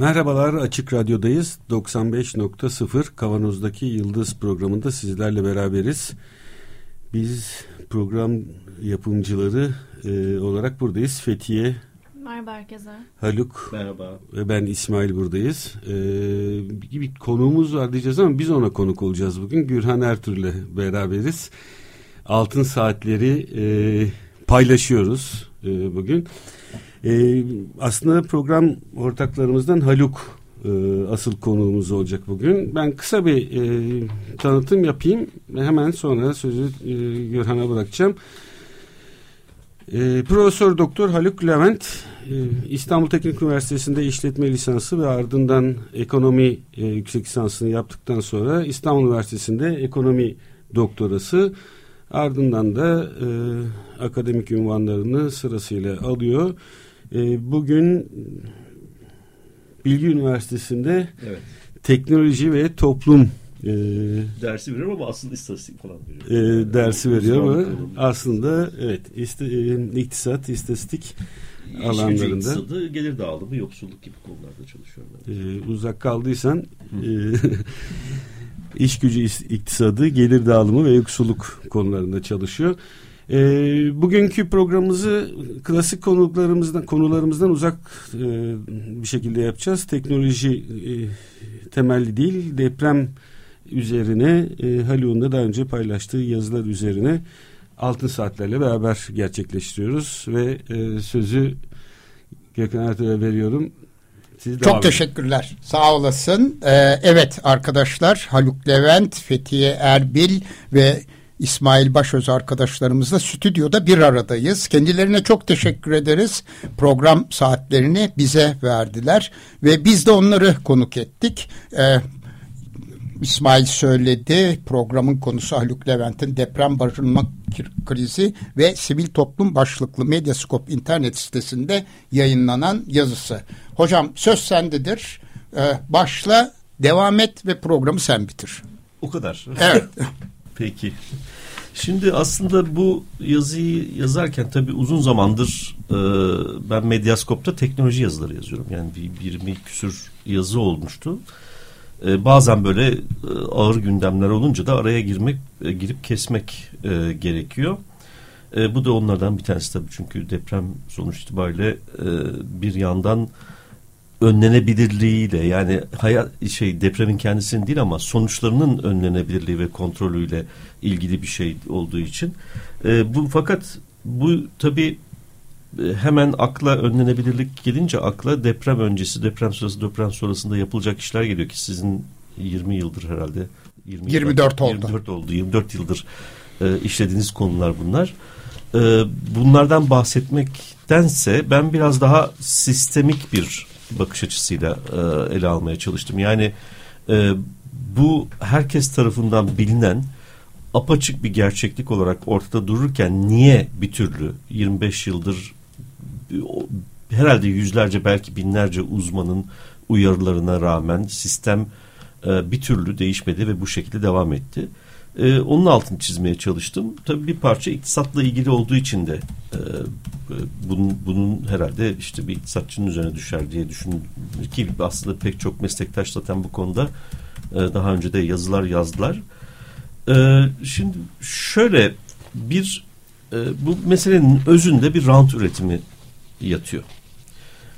Merhabalar Açık Radyo'dayız. 95.0 Kavanoz'daki Yıldız programında sizlerle beraberiz. Biz program yapımcıları e, olarak buradayız. Fethiye, Merhaba herkese. Haluk Merhaba. ve ben İsmail buradayız. E, bir konuğumuz var diyeceğiz ama biz ona konuk olacağız bugün. Gürhan Ertuğrul'le beraberiz. Altın saatleri e, paylaşıyoruz e, bugün. E, aslında program ortaklarımızdan Haluk e, asıl konuğumuz olacak bugün. Ben kısa bir e, tanıtım yapayım. Hemen sonra sözü e, Gürhan'a bırakacağım. E, Profesör Doktor Haluk Levent e, İstanbul Teknik Üniversitesi'nde işletme lisansı ve ardından ekonomi e, yüksek lisansını yaptıktan sonra İstanbul Üniversitesi'nde ekonomi doktorası ardından da e, akademik ünvanlarını sırasıyla alıyor. E, bugün Bilgi Üniversitesi'nde Evet. teknoloji ve toplum e, Dersi veriyor ama aslında istatistik falan veriyor. e, dersi veriyor ama aslında evet iste, e, iktisat, istatistik İş alanlarında iktisadı, gelir dağılımı, yoksulluk gibi konularda çalışıyorum ben. e, uzak kaldıysan e, iş gücü is- iktisadı, gelir dağılımı ve yoksulluk konularında çalışıyor. E, bugünkü programımızı klasik konularımızdan konularımızdan uzak e, bir şekilde yapacağız. Teknoloji e, temelli değil, deprem üzerine e, Haluk'un da daha önce paylaştığı yazılar üzerine altın saatlerle beraber gerçekleştiriyoruz ve e, sözü Gökhan Ertuğrul'a veriyorum. Siz Çok edin. teşekkürler. Sağ olasın. Ee, evet arkadaşlar Haluk Levent, Fethiye Erbil ve İsmail Başöz arkadaşlarımızla stüdyoda bir aradayız. Kendilerine çok teşekkür ederiz. Program saatlerini bize verdiler ve biz de onları konuk ettik. Ee, İsmail söyledi. Programın konusu Haluk Levent'in deprem barınma krizi ve sivil toplum başlıklı Medyascope internet sitesinde yayınlanan yazısı. Hocam söz sendedir. Ee, başla, devam et ve programı sen bitir. O kadar. Evet. Peki. Şimdi aslında bu yazıyı yazarken tabii uzun zamandır e, ben Medyascope'da teknoloji yazıları yazıyorum. Yani bir 20 küsür yazı olmuştu. E, bazen böyle e, ağır gündemler olunca da araya girmek, e, girip kesmek e, gerekiyor. E, bu da onlardan bir tanesi tabii çünkü deprem sonuç itibariyle e, bir yandan önlenebilirliğiyle yani hayat şey depremin kendisinin değil ama sonuçlarının önlenebilirliği ve kontrolüyle ilgili bir şey olduğu için e, bu fakat bu tabi hemen akla önlenebilirlik gelince akla deprem öncesi deprem sırası deprem sonrasında yapılacak işler geliyor ki sizin 20 yıldır herhalde 20 24 oldu. 24 oldu 24 yıldır e, işlediğiniz konular bunlar e, bunlardan bahsetmektense ben biraz daha sistemik bir bakış açısıyla e, ele almaya çalıştım. Yani e, bu herkes tarafından bilinen apaçık bir gerçeklik olarak ortada dururken niye bir türlü 25 yıldır herhalde yüzlerce belki binlerce uzmanın uyarılarına rağmen sistem e, bir türlü değişmedi ve bu şekilde devam etti. E, onun altını çizmeye çalıştım. Tabii bir parça iktisatla ilgili olduğu için de e, e, bunun, bunun herhalde işte bir iktisatçının üzerine düşer diye düşündüm ki aslında pek çok meslektaş zaten bu konuda e, daha önce de yazılar yazdılar. E, şimdi şöyle bir e, bu meselenin özünde bir rant üretimi yatıyor.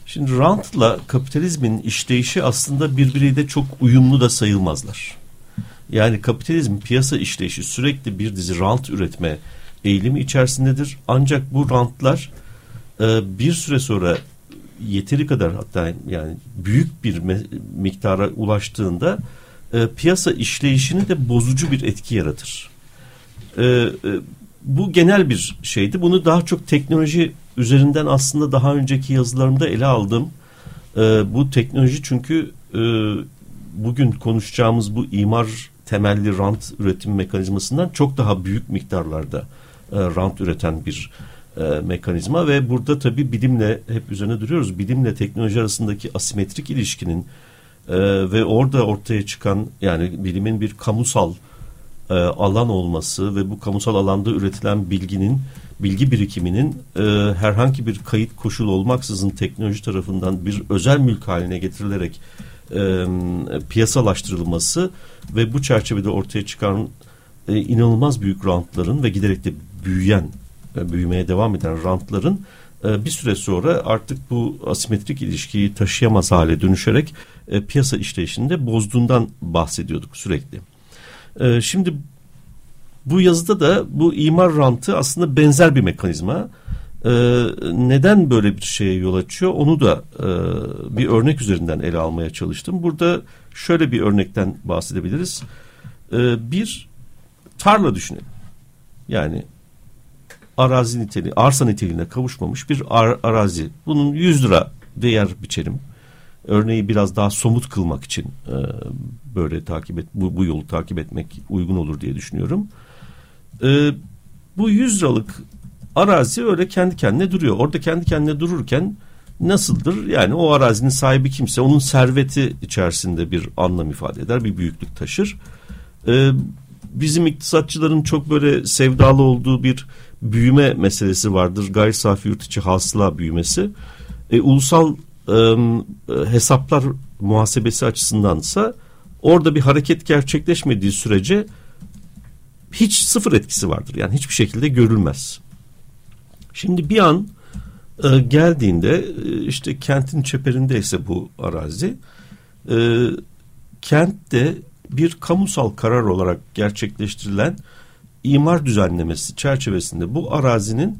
Şimdi rantla kapitalizmin işleyişi aslında birbiriyle çok uyumlu da sayılmazlar. Yani kapitalizm piyasa işleyişi sürekli bir dizi rant üretme eğilimi içerisindedir. Ancak bu rantlar e, bir süre sonra yeteri kadar hatta yani büyük bir miktara ulaştığında e, piyasa işleyişini de bozucu bir etki yaratır. E, e, bu genel bir şeydi. Bunu daha çok teknoloji üzerinden aslında daha önceki yazılarımda ele aldım. E, bu teknoloji çünkü e, bugün konuşacağımız bu imar temelli rant üretim mekanizmasından çok daha büyük miktarlarda e, rant üreten bir e, mekanizma ve burada tabii bilimle hep üzerine duruyoruz. Bilimle teknoloji arasındaki asimetrik ilişkinin e, ve orada ortaya çıkan yani bilimin bir kamusal e, alan olması ve bu kamusal alanda üretilen bilginin bilgi birikiminin e, herhangi bir kayıt koşul olmaksızın teknoloji tarafından bir özel mülk haline getirilerek e, piyasalaştırılması ve bu çerçevede ortaya çıkan e, inanılmaz büyük rantların ve giderek de büyüyen, e, büyümeye devam eden rantların e, bir süre sonra artık bu asimetrik ilişkiyi taşıyamaz hale dönüşerek e, piyasa işleyişinde bozduğundan bahsediyorduk sürekli. E, şimdi bu yazıda da bu imar rantı aslında benzer bir mekanizma. Ee, neden böyle bir şeye yol açıyor onu da e, bir örnek üzerinden ele almaya çalıştım. Burada şöyle bir örnekten bahsedebiliriz. Ee, bir tarla düşünelim. Yani arazi niteliği, arsa niteliğine kavuşmamış bir ar arazi. Bunun 100 lira değer biçerim. Örneği biraz daha somut kılmak için e, böyle takip et, bu, bu yolu takip etmek uygun olur diye düşünüyorum. E, bu 100 liralık arazi öyle kendi kendine duruyor. Orada kendi kendine dururken nasıldır? Yani o arazinin sahibi kimse onun serveti içerisinde bir anlam ifade eder, bir büyüklük taşır. Ee, bizim iktisatçıların çok böyle sevdalı olduğu bir büyüme meselesi vardır. Gayri safi yurt içi hasıla büyümesi. Ee, ulusal e, hesaplar muhasebesi açısındansa orada bir hareket gerçekleşmediği sürece hiç sıfır etkisi vardır. Yani hiçbir şekilde görülmez. Şimdi bir an e, geldiğinde e, işte kentin çeperindeyse bu arazi e, kentte bir kamusal karar olarak gerçekleştirilen imar düzenlemesi çerçevesinde bu arazinin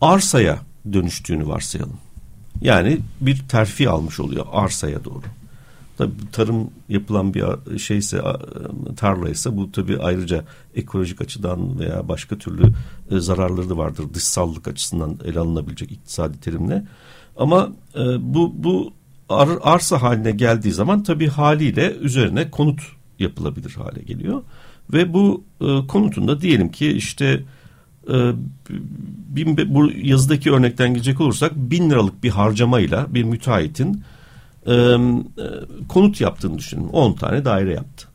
arsaya dönüştüğünü varsayalım. Yani bir terfi almış oluyor arsaya doğru. Tabii tarım yapılan bir şeyse tarlaysa bu tabii ayrıca ekolojik açıdan veya başka türlü e, zararları da vardır dışsallık açısından ele alınabilecek iktisadi terimle. Ama e, bu bu ar, arsa haline geldiği zaman tabii haliyle üzerine konut yapılabilir hale geliyor. Ve bu e, konutunda diyelim ki işte e, bin, bu yazıdaki örnekten gidecek olursak bin liralık bir harcamayla bir müteahhitin e, konut yaptığını düşünün. 10 tane daire yaptı.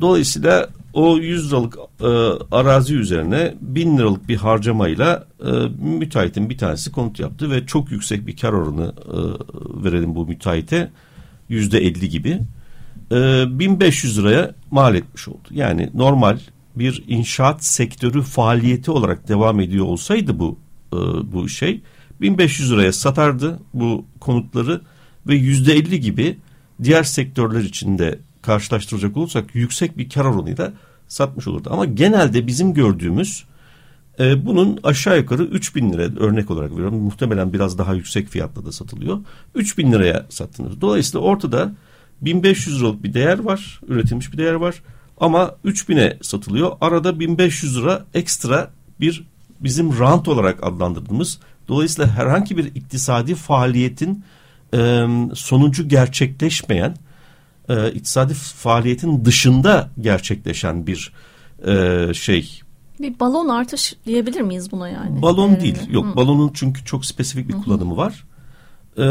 Dolayısıyla o 100 liralık e, arazi üzerine 1000 liralık bir harcamayla e, müteahhitin bir tanesi konut yaptı ve çok yüksek bir kar oranı e, verelim bu müteahhite yüzde 50 gibi e, 1500 liraya mal etmiş oldu. Yani normal bir inşaat sektörü faaliyeti olarak devam ediyor olsaydı bu e, bu şey 1500 liraya satardı bu konutları ve yüzde elli gibi diğer sektörler içinde karşılaştıracak olursak yüksek bir kar oranıyla satmış olurdu. Ama genelde bizim gördüğümüz e, bunun aşağı yukarı 3 bin lira örnek olarak veriyorum. Muhtemelen biraz daha yüksek fiyatla da satılıyor. 3 bin liraya sattınız. Dolayısıyla ortada 1500 liralık bir değer var. Üretilmiş bir değer var. Ama 3000'e satılıyor. Arada 1500 lira ekstra bir bizim rant olarak adlandırdığımız dolayısıyla herhangi bir iktisadi faaliyetin e, sonucu gerçekleşmeyen e, iktisadi faaliyetin dışında gerçekleşen bir e, şey. Bir balon artış diyebilir miyiz buna yani? Balon ee, değil. Yok hı. balonun çünkü çok spesifik bir hı. kullanımı var. Ee,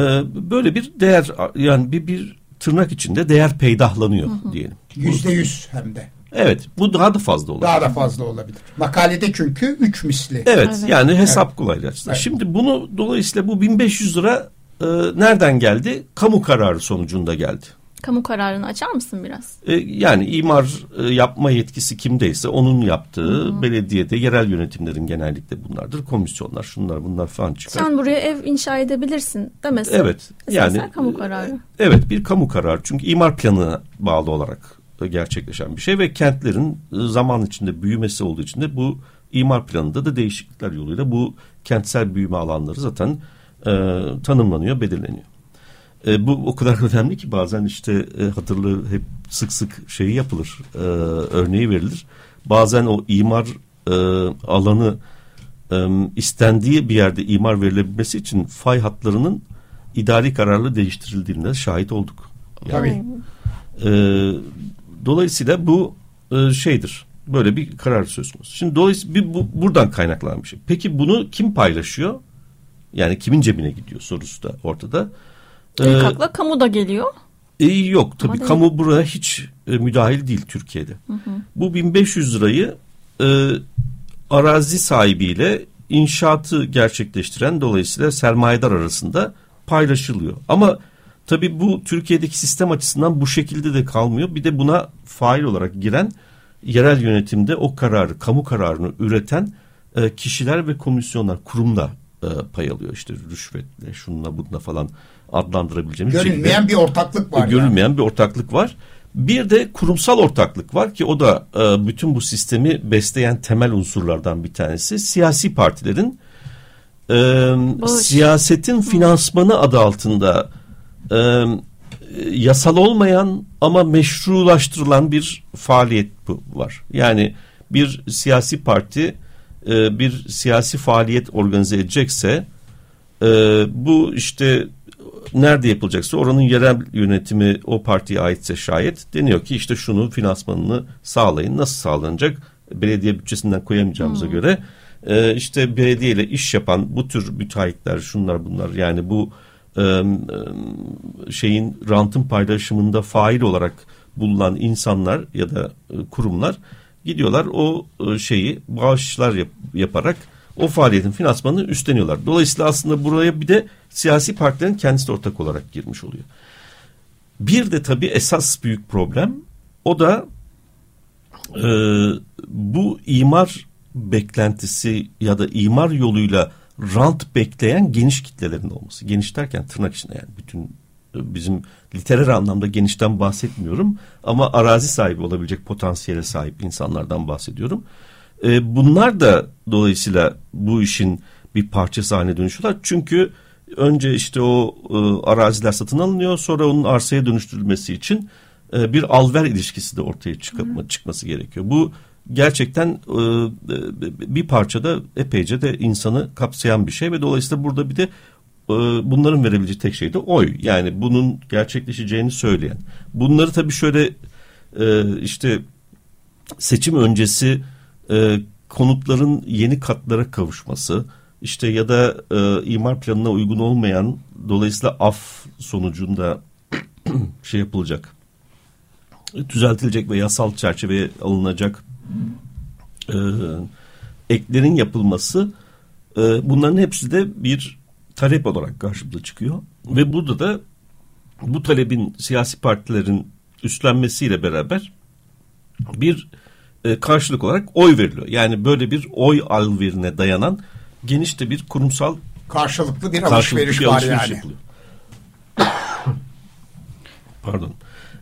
böyle bir değer yani bir bir tırnak içinde değer peydahlanıyor hı hı. diyelim. Yüzde yüz hem de. Evet bu daha da fazla olabilir. Daha da fazla olabilir. Makalede çünkü üç misli. Evet, evet. yani hesap evet. kolaylaştı. Evet. Şimdi bunu dolayısıyla bu 1500 lira e, nereden geldi? Kamu kararı sonucunda geldi. Kamu kararını açar mısın biraz? E, yani imar e, yapma yetkisi kimdeyse onun yaptığı Hı-hı. belediyede yerel yönetimlerin genellikle bunlardır. Komisyonlar şunlar bunlar falan çıkar. Sen buraya ev inşa edebilirsin demesin. Evet. Yani kamu kararı. E, evet bir kamu kararı. Çünkü imar planına bağlı olarak gerçekleşen bir şey ve kentlerin e, zaman içinde büyümesi olduğu için de bu imar planında da değişiklikler yoluyla bu kentsel büyüme alanları zaten e, tanımlanıyor, belirleniyor. E, bu o kadar önemli ki bazen işte e, hatırlı hep sık sık şeyi yapılır, e, örneği verilir. Bazen o imar e, alanı e, istendiği bir yerde imar verilebilmesi için fay hatlarının idari kararlı değiştirildiğine şahit olduk. Yani, Tabii. E, dolayısıyla bu e, şeydir. Böyle bir karar söz konusu. Şimdi dolayısıyla bir, bu, buradan kaynaklanan bir şey. Peki bunu kim paylaşıyor? Yani kimin cebine gidiyor sorusu da ortada. Ee, akla kamu da geliyor. E, yok tabii Ama kamu buraya hiç e, müdahil değil Türkiye'de. Hı hı. Bu 1500 lirayı e, arazi sahibiyle inşaatı gerçekleştiren dolayısıyla sermayedar arasında paylaşılıyor. Ama tabii bu Türkiye'deki sistem açısından bu şekilde de kalmıyor. Bir de buna fail olarak giren yerel yönetimde o kararı, kamu kararını üreten e, kişiler ve komisyonlar, kurumda e, pay alıyor. İşte rüşvetle, şununla bununla falan adlandırabileceğimiz. Görünmeyen şekilde, bir ortaklık var. Görünmeyen yani. bir ortaklık var. Bir de kurumsal ortaklık var ki o da e, bütün bu sistemi besleyen temel unsurlardan bir tanesi. Siyasi partilerin e, siyasetin finansmanı adı altında e, yasal olmayan ama meşrulaştırılan bir faaliyet bu var. Yani bir siyasi parti e, bir siyasi faaliyet organize edecekse e, bu işte nerede yapılacaksa oranın yerel yönetimi o partiye aitse şayet deniyor ki işte şunu finansmanını sağlayın. Nasıl sağlanacak? Belediye bütçesinden koyamayacağımıza hmm. göre e, işte belediye ile iş yapan bu tür müteahhitler şunlar bunlar yani bu e, şeyin rantın paylaşımında fail olarak bulunan insanlar ya da kurumlar gidiyorlar o e, şeyi bağışlar yap, yaparak o faaliyetin finansmanını üstleniyorlar. Dolayısıyla aslında buraya bir de siyasi partilerin kendisi de ortak olarak girmiş oluyor. Bir de tabii esas büyük problem o da e, bu imar beklentisi ya da imar yoluyla rant bekleyen geniş kitlelerin olması. Geniş derken tırnak içinde yani bütün bizim literer anlamda genişten bahsetmiyorum ama arazi sahibi olabilecek potansiyele sahip insanlardan bahsediyorum. E, bunlar da dolayısıyla bu işin bir parçası haline dönüşüyorlar. Çünkü önce işte o e, araziler satın alınıyor sonra onun arsaya dönüştürülmesi için e, bir alver ilişkisi de ortaya çıkma, çıkması gerekiyor. Bu gerçekten e, bir parçada epeyce de insanı kapsayan bir şey ve dolayısıyla burada bir de e, bunların verebileceği tek şey de oy. Yani bunun gerçekleşeceğini söyleyen. Bunları tabii şöyle e, işte seçim öncesi e, konutların yeni katlara kavuşması işte ya da e, imar planına uygun olmayan dolayısıyla af sonucunda şey yapılacak düzeltilecek ve yasal çerçeveye alınacak e, eklerin yapılması e, bunların hepsi de bir talep olarak karşımıza çıkıyor ve burada da bu talebin siyasi partilerin üstlenmesiyle beraber bir e, karşılık olarak oy veriliyor. Yani böyle bir oy alverine dayanan geniş de bir kurumsal karşılıklı bir alışveriş, bir alışveriş var yani. Yapılıyor. Pardon.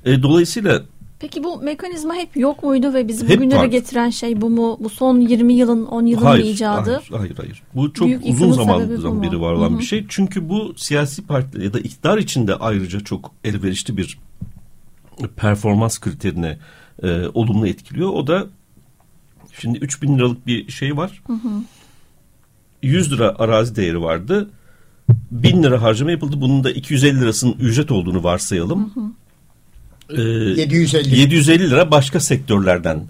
E, dolayısıyla Peki bu mekanizma hep yok muydu ve bizi bugünlere vardı. getiren şey bu mu? Bu son 20 yılın 10 yılın hayır, icadı? Hayır, hayır, hayır. Bu çok Büyük uzun zamandan beri var olan Hı-hı. bir şey. Çünkü bu siyasi partiler ya da iktidar içinde ayrıca çok elverişli bir performans kriterine e, olumlu etkiliyor. O da şimdi 3000 liralık bir şey var. Hı hı. 100 lira arazi değeri vardı. 1000 lira harcama yapıldı. Bunun da 250 lirasının ücret olduğunu varsayalım. Hı hı. Ee, 750. 750 lira başka sektörlerden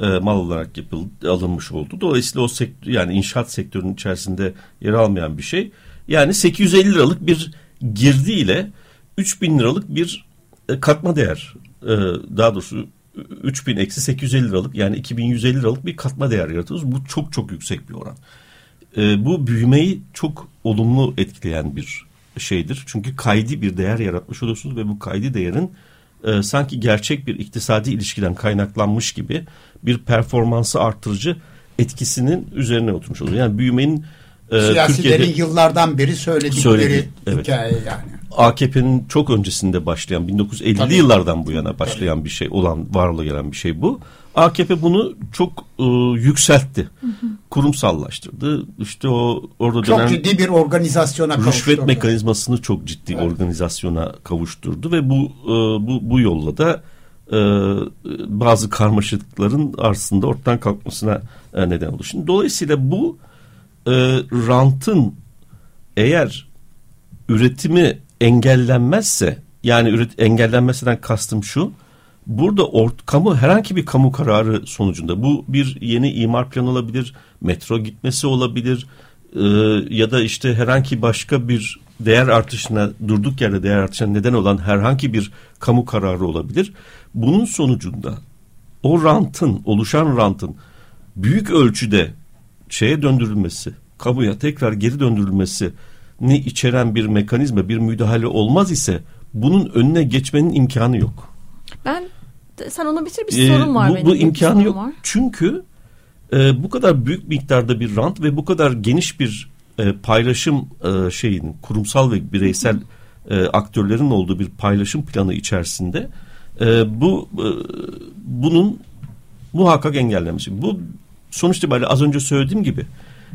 e, mal olarak yapıldı, alınmış oldu. Dolayısıyla o sektör yani inşaat sektörünün içerisinde yer almayan bir şey. Yani 850 liralık bir girdi ile 3000 liralık bir e, katma değer e, daha doğrusu 3000 eksi 850 liralık yani 2150 liralık bir katma değer yaratıyoruz. Bu çok çok yüksek bir oran. E, bu büyümeyi çok olumlu etkileyen bir şeydir. Çünkü kaydi bir değer yaratmış oluyorsunuz ve bu kaydi değerin e, sanki gerçek bir iktisadi ilişkiden kaynaklanmış gibi bir performansı arttırıcı etkisinin üzerine oturmuş oluyor. Yani büyümenin e, Siyasilerin yıllardan beri söyledikleri söyledi, evet. hikaye yani. AKP'nin çok öncesinde başlayan 1950'li Tabii. yıllardan bu yana başlayan Tabii. bir şey olan var gelen bir şey bu. AKP bunu çok e, yükseltti. Hı hı. Kurumsallaştırdı. İşte o orada çok dönen ciddi bir organizasyona rüşvet kavuşturdu. mekanizmasını çok ciddi evet. organizasyona kavuşturdu ve bu e, bu bu yolla da e, bazı karmaşıklıkların aslında ortadan kalkmasına e, neden oldu. Şimdi dolayısıyla bu e, rantın eğer üretimi engellenmezse yani üret, engellenmesinden kastım şu burada ort, kamu herhangi bir kamu kararı sonucunda bu bir yeni imar planı olabilir, metro gitmesi olabilir e, ya da işte herhangi başka bir değer artışına durduk yerde değer artışına neden olan herhangi bir kamu kararı olabilir. Bunun sonucunda o rantın oluşan rantın büyük ölçüde şeye döndürülmesi, kamuya tekrar geri döndürülmesi ne içeren bir mekanizma, bir müdahale olmaz ise bunun önüne geçmenin imkanı yok. Ben sen onu bitir bir ee, sorun var bu, benim. Bu imkanı yok. Var. Çünkü e, bu kadar büyük miktarda bir rant ve bu kadar geniş bir e, paylaşım e, şeyin kurumsal ve bireysel e, aktörlerin olduğu bir paylaşım planı içerisinde e, bu e, bunun muhakkak engellenmesi. Bu sonuç itibariyle az önce söylediğim gibi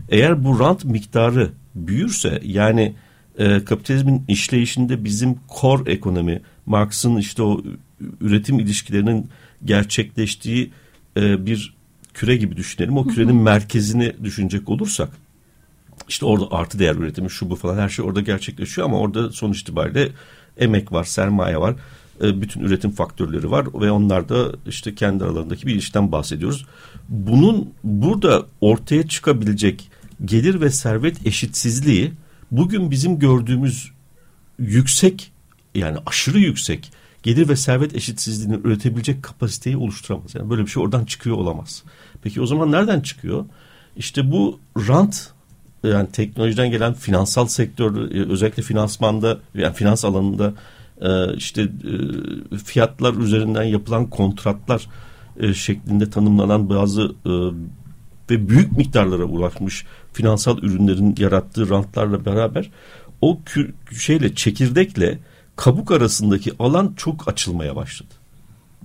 eğer bu rant miktarı büyürse yani e, kapitalizmin işleyişinde bizim kor ekonomi Marx'ın işte o üretim ilişkilerinin gerçekleştiği e, bir küre gibi düşünelim. O kürenin merkezini düşünecek olursak işte orada artı değer üretimi şu bu falan her şey orada gerçekleşiyor ama orada sonuç itibariyle emek var, sermaye var. E, bütün üretim faktörleri var ve onlar da işte kendi aralarındaki bir ilişkiden bahsediyoruz. Bunun burada ortaya çıkabilecek gelir ve servet eşitsizliği bugün bizim gördüğümüz yüksek yani aşırı yüksek gelir ve servet eşitsizliğini üretebilecek kapasiteyi oluşturamaz. Yani böyle bir şey oradan çıkıyor olamaz. Peki o zaman nereden çıkıyor? İşte bu rant yani teknolojiden gelen finansal sektör özellikle finansmanda yani finans alanında e, işte e, fiyatlar üzerinden yapılan kontratlar e, şeklinde tanımlanan bazı ve büyük miktarlara ulaşmış finansal ürünlerin yarattığı rantlarla beraber o şeyle çekirdekle kabuk arasındaki alan çok açılmaya başladı.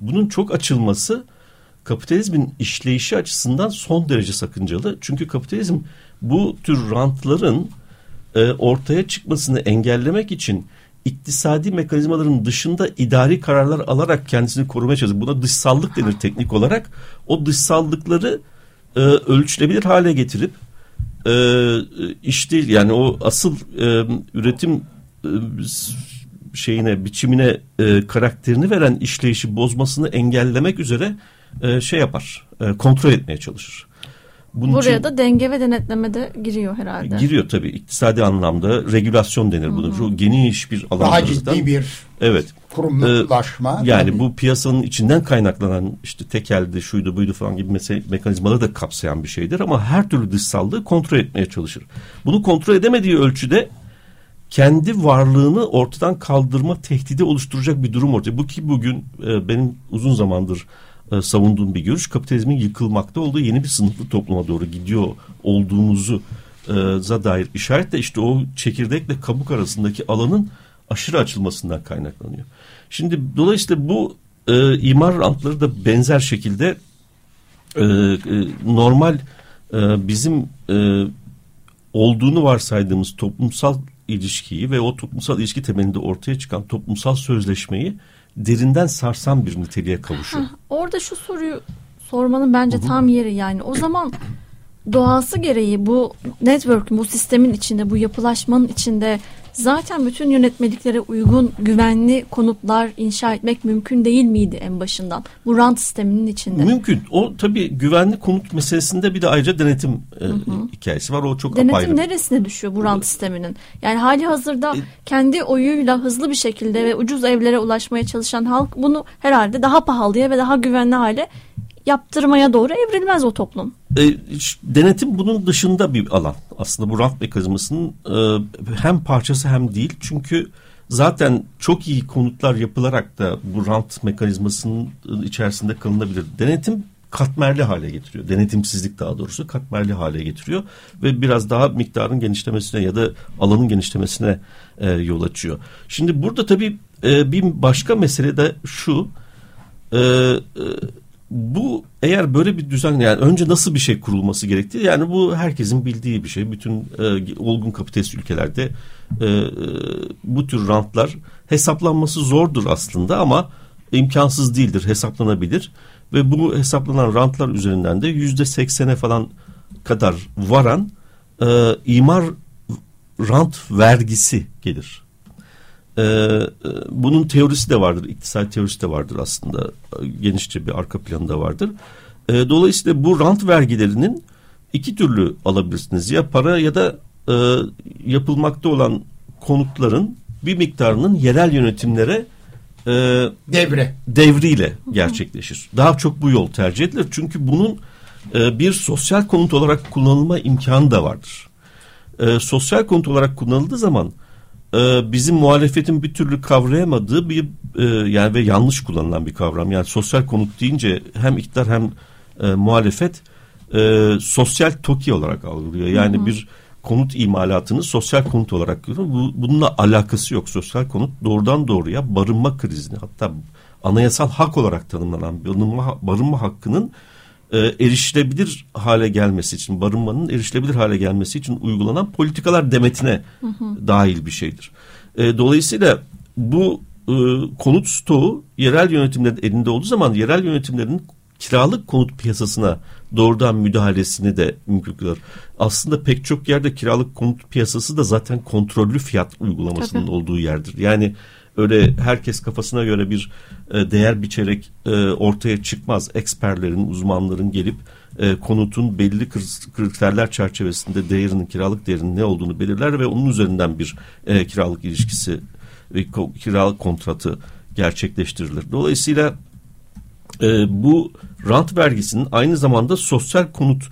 Bunun çok açılması kapitalizmin işleyişi açısından son derece sakıncalı. Çünkü kapitalizm bu tür rantların e, ortaya çıkmasını engellemek için iktisadi mekanizmaların dışında idari kararlar alarak kendisini korumaya çalışıyor. Buna dışsallık denir teknik olarak. O dışsallıkları e, ölçülebilir hale getirip e, işte yani o asıl e, üretim e, şeyine biçimine e, karakterini veren işleyişi bozmasını engellemek üzere e, şey yapar e, kontrol etmeye çalışır. Bunun Buraya için, da denge ve denetleme de giriyor herhalde. Giriyor tabii. iktisadi anlamda regülasyon denir bunu. Çok geniş bir alan. Daha ciddi bir evet. kurumlaşma. Ee, yani bu piyasanın içinden kaynaklanan işte tekeldi, şuydu, buydu falan gibi me- mekanizmaları da kapsayan bir şeydir. Ama her türlü dışsallığı kontrol etmeye çalışır. Bunu kontrol edemediği ölçüde kendi varlığını ortadan kaldırma tehdidi oluşturacak bir durum ortaya. Bu ki bugün e, benim uzun zamandır e, savunduğum bir görüş kapitalizmin yıkılmakta olduğu yeni bir sınıflı topluma doğru gidiyor olduğumuzu e, za dair işaret de işte o çekirdekle kabuk arasındaki alanın aşırı açılmasından kaynaklanıyor. Şimdi dolayısıyla bu e, imar rantları da benzer şekilde e, e, normal e, bizim e, olduğunu varsaydığımız toplumsal ilişkiyi ve o toplumsal ilişki temelinde ortaya çıkan toplumsal sözleşmeyi derinden sarsan bir niteliğe kavuşuyor. Heh, orada şu soruyu sormanın bence Hı-hı. tam yeri yani. O zaman doğası gereği bu network, bu sistemin içinde, bu yapılaşmanın içinde zaten bütün yönetmeliklere uygun güvenli konutlar inşa etmek mümkün değil miydi en başından? Bu rant sisteminin içinde. Mümkün. O tabii güvenli konut meselesinde bir de ayrıca denetim e, hikayesi var. O çok denetim apayrı. Denetim neresine düşüyor bu rant sisteminin? Yani hali hazırda e, kendi oyuyla hızlı bir şekilde ve ucuz evlere ulaşmaya çalışan halk bunu herhalde daha pahalıya ve daha güvenli hale yaptırmaya doğru evrilmez o toplum. E, denetim bunun dışında bir alan. Aslında bu rant mekanizmasının e, hem parçası hem değil. Çünkü zaten çok iyi konutlar yapılarak da bu rant mekanizmasının içerisinde kalınabilir. Denetim katmerli hale getiriyor. Denetimsizlik daha doğrusu katmerli hale getiriyor ve biraz daha miktarın genişlemesine ya da alanın genişlemesine e, yol açıyor. Şimdi burada tabii e, bir başka mesele de şu. E, e, bu eğer böyle bir düzen yani önce nasıl bir şey kurulması gerektiği yani bu herkesin bildiği bir şey. Bütün e, olgun kapitalist ülkelerde e, e, bu tür rantlar hesaplanması zordur aslında ama imkansız değildir hesaplanabilir ve bu hesaplanan rantlar üzerinden de yüzde seksene falan kadar varan e, imar rant vergisi gelir. E, bunun teorisi de vardır, iktisat teorisi de vardır aslında. Genişçe bir arka planı da vardır. E, dolayısıyla bu rant vergilerinin iki türlü alabilirsiniz. Ya para ya da e, yapılmakta olan konutların bir miktarının yerel yönetimlere e, devre devriyle gerçekleşir. Daha çok bu yol tercih edilir. Çünkü bunun e, bir sosyal konut olarak kullanılma imkanı da vardır. E, sosyal konut olarak kullanıldığı zaman e, bizim muhalefetin bir türlü kavrayamadığı bir e, yani ve yanlış kullanılan bir kavram. Yani sosyal konut deyince hem iktidar hem e, muhalefet e, sosyal TOKİ olarak algılıyor. Yani hı hı. bir konut imalatını sosyal konut olarak görüyor. Bu, bununla alakası yok. Sosyal konut doğrudan doğruya barınma krizini hatta anayasal hak olarak tanımlanan barınma, barınma hakkının e, erişilebilir hale gelmesi için, barınmanın erişilebilir hale gelmesi için uygulanan politikalar demetine hı hı. dahil bir şeydir. E, dolayısıyla bu e, konut stoğu yerel yönetimlerin elinde olduğu zaman yerel yönetimlerin kiralık konut piyasasına doğrudan müdahalesini de mümkün kılar. Aslında pek çok yerde kiralık konut piyasası da zaten kontrollü fiyat uygulamasının Tabii. olduğu yerdir. Yani öyle herkes kafasına göre bir e, değer biçerek e, ortaya çıkmaz. Eksperlerin, uzmanların gelip e, konutun belli kriterler çerçevesinde değerinin, kiralık değerinin ne olduğunu belirler ve onun üzerinden bir e, kiralık ilişkisi ve kiralık kontratı gerçekleştirilir. Dolayısıyla e, bu rant vergisinin aynı zamanda sosyal konut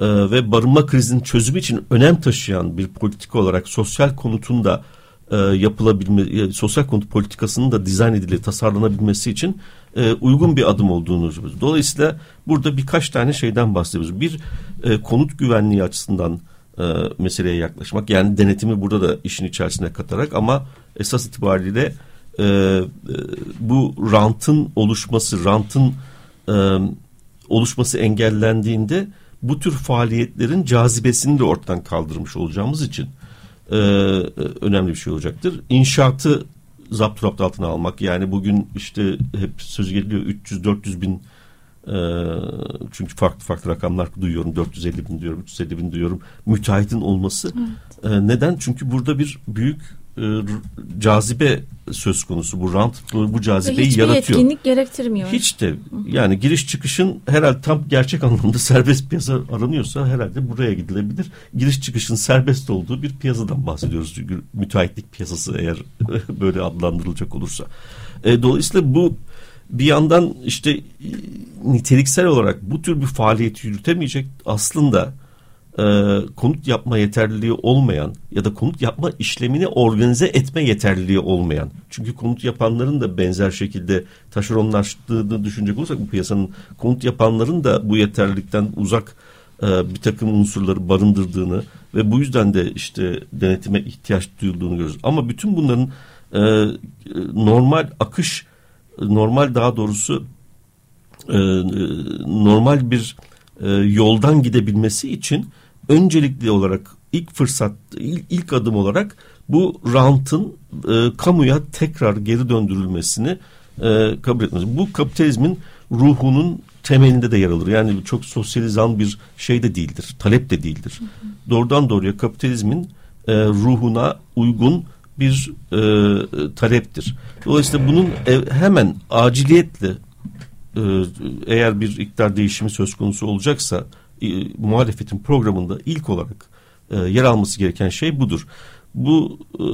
e, ve barınma krizinin çözümü için önem taşıyan bir politika olarak sosyal konutun da e, yapılabilme, e, sosyal konut politikasının da dizayn edilip tasarlanabilmesi için e, uygun bir adım olduğunu düşünüyoruz. Dolayısıyla burada birkaç tane şeyden bahsediyoruz. Bir e, konut güvenliği açısından e, meseleye yaklaşmak. Yani denetimi burada da işin içerisine katarak ama esas itibariyle e, e, bu rantın oluşması, rantın e, oluşması engellendiğinde bu tür faaliyetlerin cazibesini de ortadan kaldırmış olacağımız için e, önemli bir şey olacaktır. İnşaatı zapt rapt altına almak yani bugün işte hep söz geliyor 300-400 bin e, çünkü farklı farklı rakamlar duyuyorum 450 bin diyorum 350 bin diyorum müteahhitin olması evet. e, neden çünkü burada bir büyük e, cazibe söz konusu. Bu rant bu, bu cazibeyi Hiçbir yaratıyor. Hiçbir yetkinlik gerektirmiyor. Hiç de yani giriş çıkışın herhalde tam gerçek anlamda serbest piyasa aranıyorsa herhalde buraya gidilebilir. Giriş çıkışın serbest olduğu bir piyasadan bahsediyoruz. Çünkü müteahhitlik piyasası eğer böyle adlandırılacak olursa. E, dolayısıyla bu bir yandan işte niteliksel olarak bu tür bir faaliyet yürütemeyecek aslında e, konut yapma yeterliliği olmayan ya da konut yapma işlemini organize etme yeterliliği olmayan. Çünkü konut yapanların da benzer şekilde taşeronlaştığını düşünecek olursak bu piyasanın konut yapanların da bu yeterlilikten uzak e, bir takım unsurları barındırdığını ve bu yüzden de işte denetime ihtiyaç duyulduğunu görüyoruz. Ama bütün bunların e, normal akış, normal daha doğrusu e, normal bir e, yoldan gidebilmesi için öncelikli olarak ilk fırsat, ilk, ilk adım olarak bu rantın e, kamuya tekrar geri döndürülmesini e, kabul etmesi. Bu kapitalizmin ruhunun temelinde de yer alır. Yani çok sosyalizan bir şey de değildir, talep de değildir. Hı hı. Doğrudan doğruya kapitalizmin e, ruhuna uygun bir e, taleptir. Dolayısıyla bunun e, hemen aciliyetle e, eğer bir iktidar değişimi söz konusu olacaksa e, muhalefetin programında ilk olarak e, yer alması gereken şey budur. Bu e,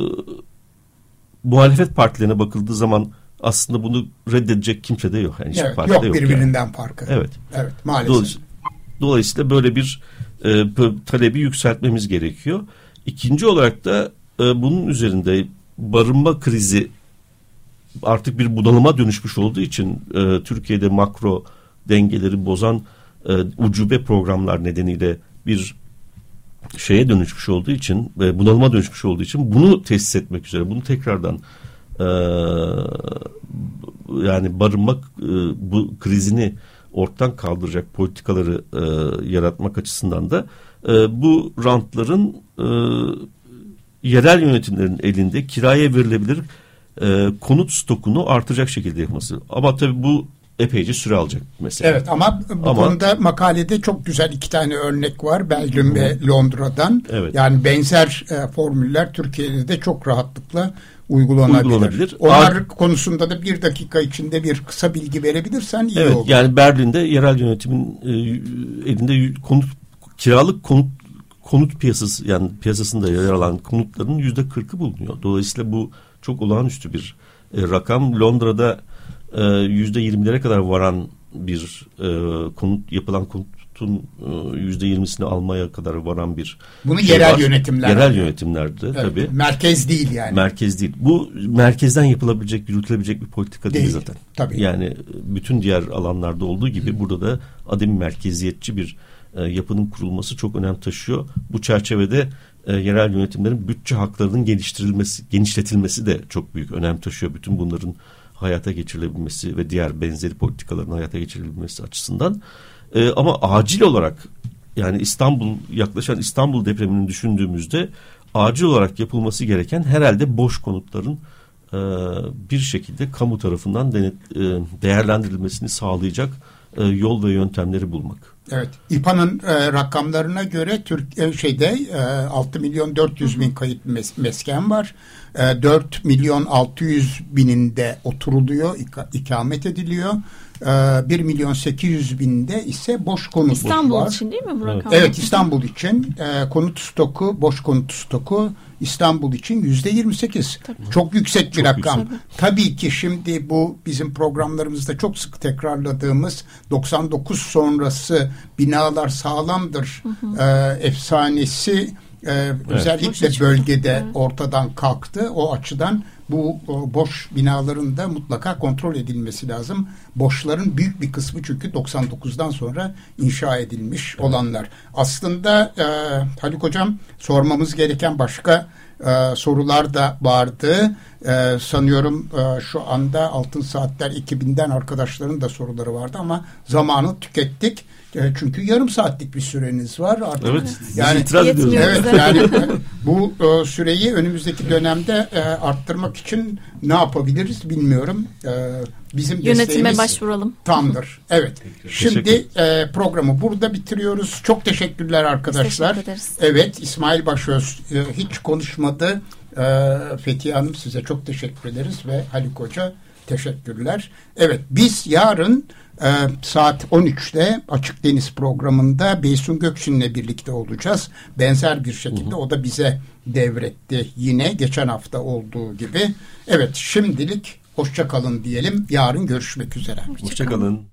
muhalefet partilerine bakıldığı zaman aslında bunu reddedecek kimse de yok. Yani evet, yok, yok birbirinden yani. farkı. Evet. Evet maalesef. Dolayısıyla, dolayısıyla böyle bir e, talebi yükseltmemiz gerekiyor. İkinci olarak da e, bunun üzerinde barınma krizi artık bir bunalıma dönüşmüş olduğu için e, Türkiye'de makro dengeleri bozan e, ucube programlar nedeniyle bir şeye dönüşmüş olduğu için ve bunalıma dönüşmüş olduğu için bunu tesis etmek üzere bunu tekrardan e, yani barınmak e, bu krizini ortadan kaldıracak politikaları e, yaratmak açısından da e, bu rantların e, yerel yönetimlerin elinde kiraya verilebilir e, konut stokunu artacak şekilde yapması. Ama tabii bu epeyce süre alacak mesela. Evet ama bu ama, konuda makalede çok güzel iki tane örnek var. Belgium ve Londra'dan. Evet. Yani benzer e, formüller Türkiye'de de çok rahatlıkla uygulanabilir. uygulanabilir. Onlar Ar- konusunda da bir dakika içinde bir kısa bilgi verebilirsen iyi Evet olur. yani Berlin'de yerel yönetimin e, elinde konut kiralık konut konut piyasası yani piyasasında yer alan konutların yüzde kırkı bulunuyor. Dolayısıyla bu çok olağanüstü bir e, rakam. Londra'da yüzde yirmilere kadar varan bir e, konut yapılan konutun e, yüzde yirmisini almaya kadar varan bir Bunu şey yerel var. yönetimler. Yerel yönetimlerde Evet, tabii. Merkez değil yani. Merkez değil. Bu merkezden yapılabilecek, yürütülebilecek bir politika değil, Değil, zaten. tabii. Yani bütün diğer alanlarda olduğu gibi burada da ademi merkeziyetçi bir e, yapının kurulması çok önem taşıyor. Bu çerçevede e, yerel yönetimlerin bütçe haklarının geliştirilmesi, genişletilmesi de çok büyük önem taşıyor. Bütün bunların hayata geçirilebilmesi ve diğer benzeri politikaların hayata geçirilebilmesi açısından. E, ama acil olarak yani İstanbul yaklaşan İstanbul depremini düşündüğümüzde acil olarak yapılması gereken herhalde boş konutların e, bir şekilde kamu tarafından denet, e, değerlendirilmesini sağlayacak e, yol ve yöntemleri bulmak. Evet. İPA'nın e, rakamlarına göre Türk e, şeyde e, 6 milyon 400 bin kayıt mes- mesken var. E, 4 milyon 600 bininde oturuluyor, ika- ikamet ediliyor. E, 1 milyon 800 binde ise boş konut İstanbul var. için değil mi bu Evet. rakam? Evet İstanbul için e, konut stoku, boş konut stoku İstanbul için yüzde 28. Çok yüksek bir Çok rakam. yüksek. Tabii ki şimdi bu bizim programlarımızda çok sık tekrarladığımız 99 sonrası binalar sağlamdır e, efsanesi e, özellikle Boşa çıktı. bölgede Evet. ortadan kalktı. O açıdan bu boş binaların da mutlaka kontrol edilmesi lazım. Boşların büyük bir kısmı çünkü 99'dan sonra inşa edilmiş olanlar. Aslında e, Haluk Hocam sormamız gereken başka e, sorular da vardı. E, sanıyorum e, şu anda Altın Saatler ekibinden arkadaşların da soruları vardı ama zamanı tükettik. E, çünkü yarım saatlik bir süreniz var. Artık Evet. Yani itiraz ediyoruz. Evet yani bu e, süreyi önümüzdeki dönemde e, arttırmak için ne yapabiliriz bilmiyorum. E, bizim Yönetime başvuralım. tamdır. Evet. Şimdi e, programı burada bitiriyoruz. Çok teşekkürler arkadaşlar. Teşekkür ederiz. Evet İsmail Başöz e, hiç konuşmadı. E, Fethiye Hanım size çok teşekkür ederiz ve Haluk Hoca teşekkürler. Evet biz yarın e, saat 13'te Açık Deniz programında Beysun Gökçin'le birlikte olacağız. Benzer bir şekilde o da bize devretti yine geçen hafta olduğu gibi. Evet şimdilik hoşça kalın diyelim. Yarın görüşmek üzere. Hoşçakalın.